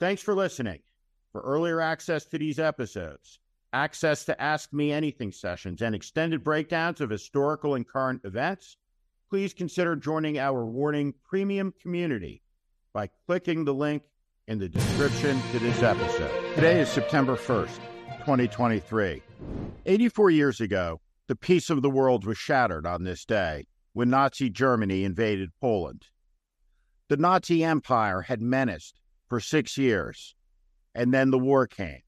Thanks for listening. For earlier access to these episodes, access to Ask Me Anything sessions, and extended breakdowns of historical and current events, please consider joining our Warning Premium community by clicking the link in the description to this episode. Today is September 1st, 2023. 84 years ago, the peace of the world was shattered on this day when Nazi Germany invaded Poland. The Nazi Empire had menaced for six years, and then the war came.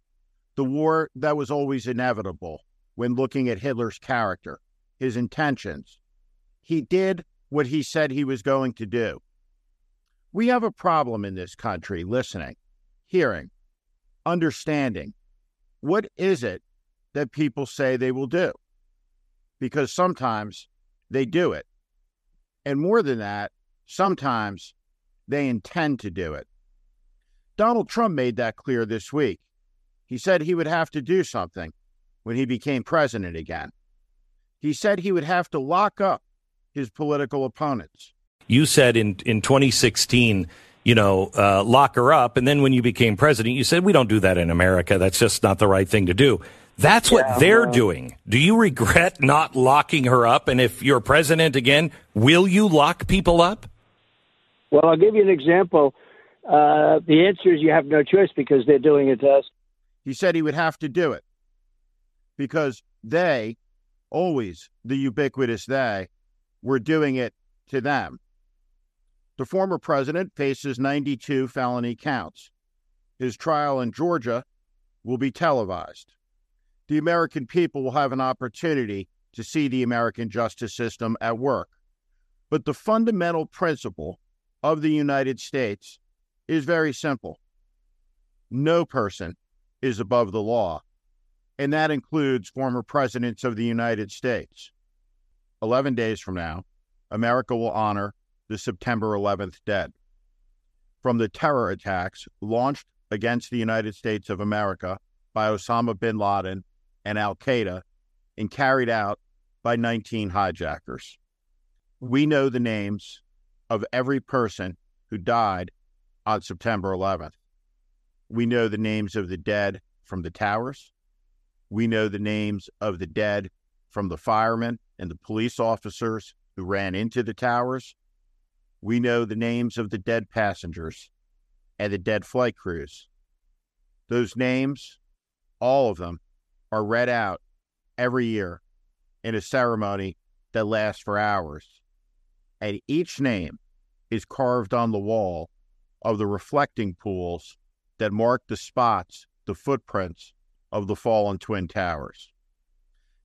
The war that was always inevitable when looking at Hitler's character, his intentions. He did what he said he was going to do. We have a problem in this country listening, hearing, understanding. What is it that people say they will do? Because sometimes they do it. And more than that, sometimes they intend to do it. Donald Trump made that clear this week. He said he would have to do something when he became president again. He said he would have to lock up his political opponents you said in in 2016 you know, uh, lock her up. And then when you became president, you said, we don't do that in America. That's just not the right thing to do. That's yeah, what they're well, doing. Do you regret not locking her up? And if you're president again, will you lock people up? Well, I'll give you an example. Uh, the answer is you have no choice because they're doing it to us. He said he would have to do it because they, always the ubiquitous they, were doing it to them. The former president faces 92 felony counts. His trial in Georgia will be televised. The American people will have an opportunity to see the American justice system at work. But the fundamental principle of the United States is very simple no person is above the law, and that includes former presidents of the United States. 11 days from now, America will honor the September 11th dead. From the terror attacks launched against the United States of America by Osama bin Laden and Al Qaeda and carried out by 19 hijackers. We know the names of every person who died on September 11th. We know the names of the dead from the towers. We know the names of the dead from the firemen and the police officers who ran into the towers we know the names of the dead passengers and the dead flight crews. Those names, all of them, are read out every year in a ceremony that lasts for hours. And each name is carved on the wall of the reflecting pools that mark the spots, the footprints of the fallen Twin Towers.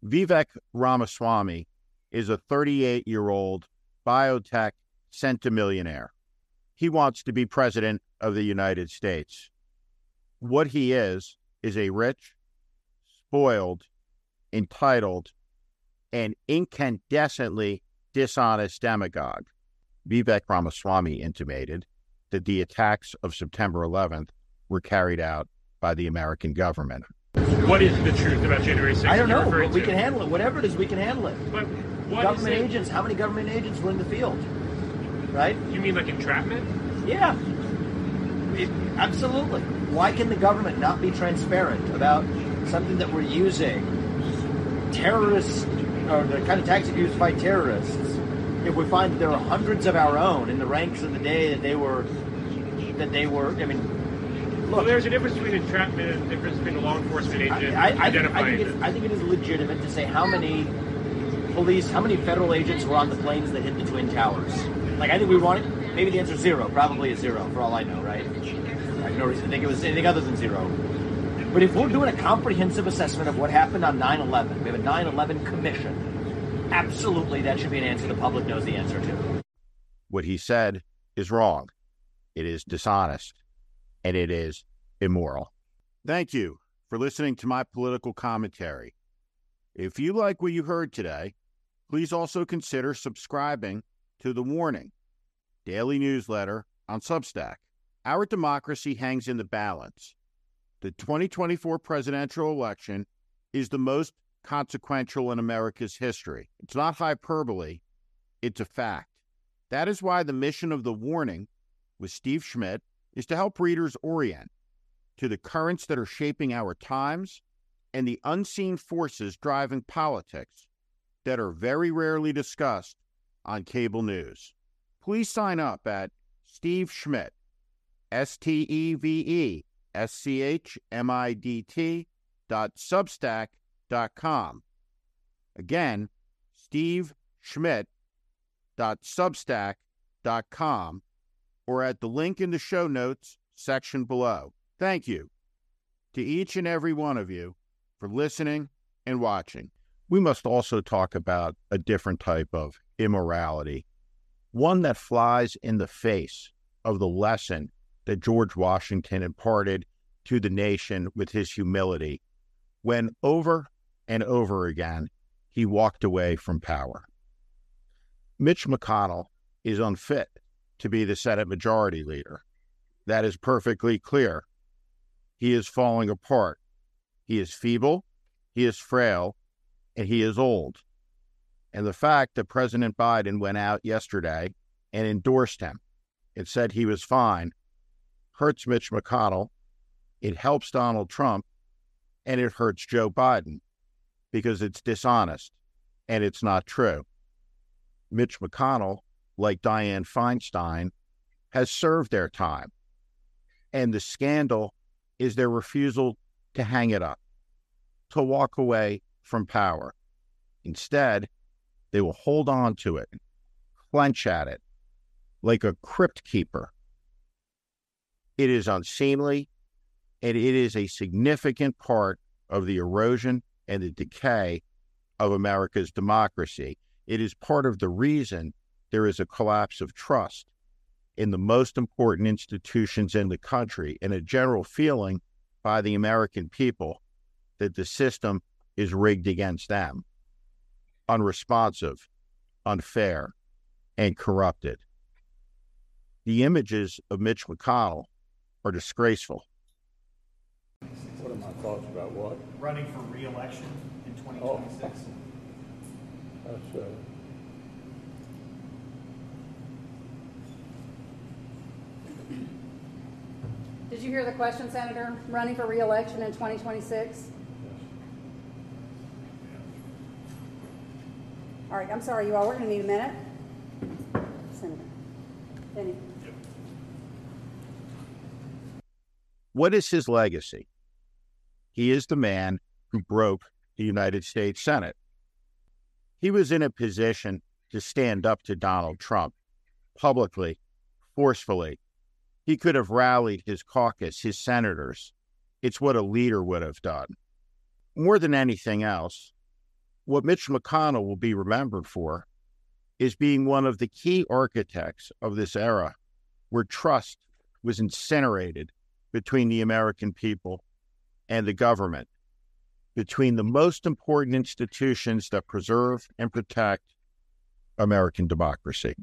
Vivek Ramaswamy is a 38 year old biotech centimillionaire. He wants to be president of the United States. What he is, is a rich, spoiled, entitled, and incandescently dishonest demagogue. Vivek Ramaswamy intimated that the attacks of September 11th were carried out by the American government. What is the truth about January 6th? I don't know. We can handle it. Whatever it is, we can handle it. But government agents, how many government agents were in the field? right? You mean like entrapment? Yeah. It, absolutely. Why can the government not be transparent about something that we're using terrorists or the kind of tactics used by terrorists if we find that there are hundreds of our own in the ranks of the day that they were that they were I mean Look, well, there's a difference between entrapment and a difference between a law enforcement agent I, I, I, think, I, think it, I think it is legitimate to say how many police, how many federal agents were on the planes that hit the Twin Towers. Like I think we want it. Maybe the answer is zero. Probably a zero for all I know, right? I have no reason to think it was anything other than zero. But if we're doing a comprehensive assessment of what happened on 9/11, we have a 9/11 commission. Absolutely, that should be an answer the public knows the answer to. What he said is wrong. It is dishonest, and it is immoral. Thank you for listening to my political commentary. If you like what you heard today, please also consider subscribing to the Warning daily newsletter on Substack. Our democracy hangs in the balance. The 2024 presidential election is the most consequential in America's history. It's not hyperbole, it's a fact. That is why the mission of The Warning with Steve Schmidt is to help readers orient to the currents that are shaping our times and the unseen forces driving politics that are very rarely discussed on cable news. Please sign up at Steve Schmidt, S T E V E S C H M I D T dot substack dot com. Again, Steve Schmidt dot substack dot com or at the link in the show notes section below. Thank you to each and every one of you for listening and watching. We must also talk about a different type of immorality, one that flies in the face of the lesson that George Washington imparted to the nation with his humility when over and over again he walked away from power. Mitch McConnell is unfit to be the Senate Majority Leader. That is perfectly clear. He is falling apart. He is feeble, he is frail, and he is old. And the fact that President Biden went out yesterday and endorsed him and said he was fine hurts Mitch McConnell, it helps Donald Trump, and it hurts Joe Biden because it's dishonest and it's not true. Mitch McConnell, like Dianne Feinstein, has served their time. And the scandal is their refusal to hang it up, to walk away from power. Instead, they will hold on to it, clench at it, like a crypt keeper. It is unseemly, and it is a significant part of the erosion and the decay of America's democracy. It is part of the reason there is a collapse of trust in the most important institutions in the country and a general feeling by the American people that the system is rigged against them, unresponsive, unfair, and corrupted. The images of Mitch McConnell are disgraceful. What are my thoughts about what? Running for reelection in 2026. That's, Did you hear the question, Senator? Running for reelection in 2026? All right, I'm sorry, you all, we're going to need a minute. Senator. Benny. What is his legacy? He is the man who broke the United States Senate. He was in a position to stand up to Donald Trump publicly, forcefully. He could have rallied his caucus, his senators. It's what a leader would have done. More than anything else, what Mitch McConnell will be remembered for is being one of the key architects of this era where trust was incinerated between the American people and the government, between the most important institutions that preserve and protect American democracy.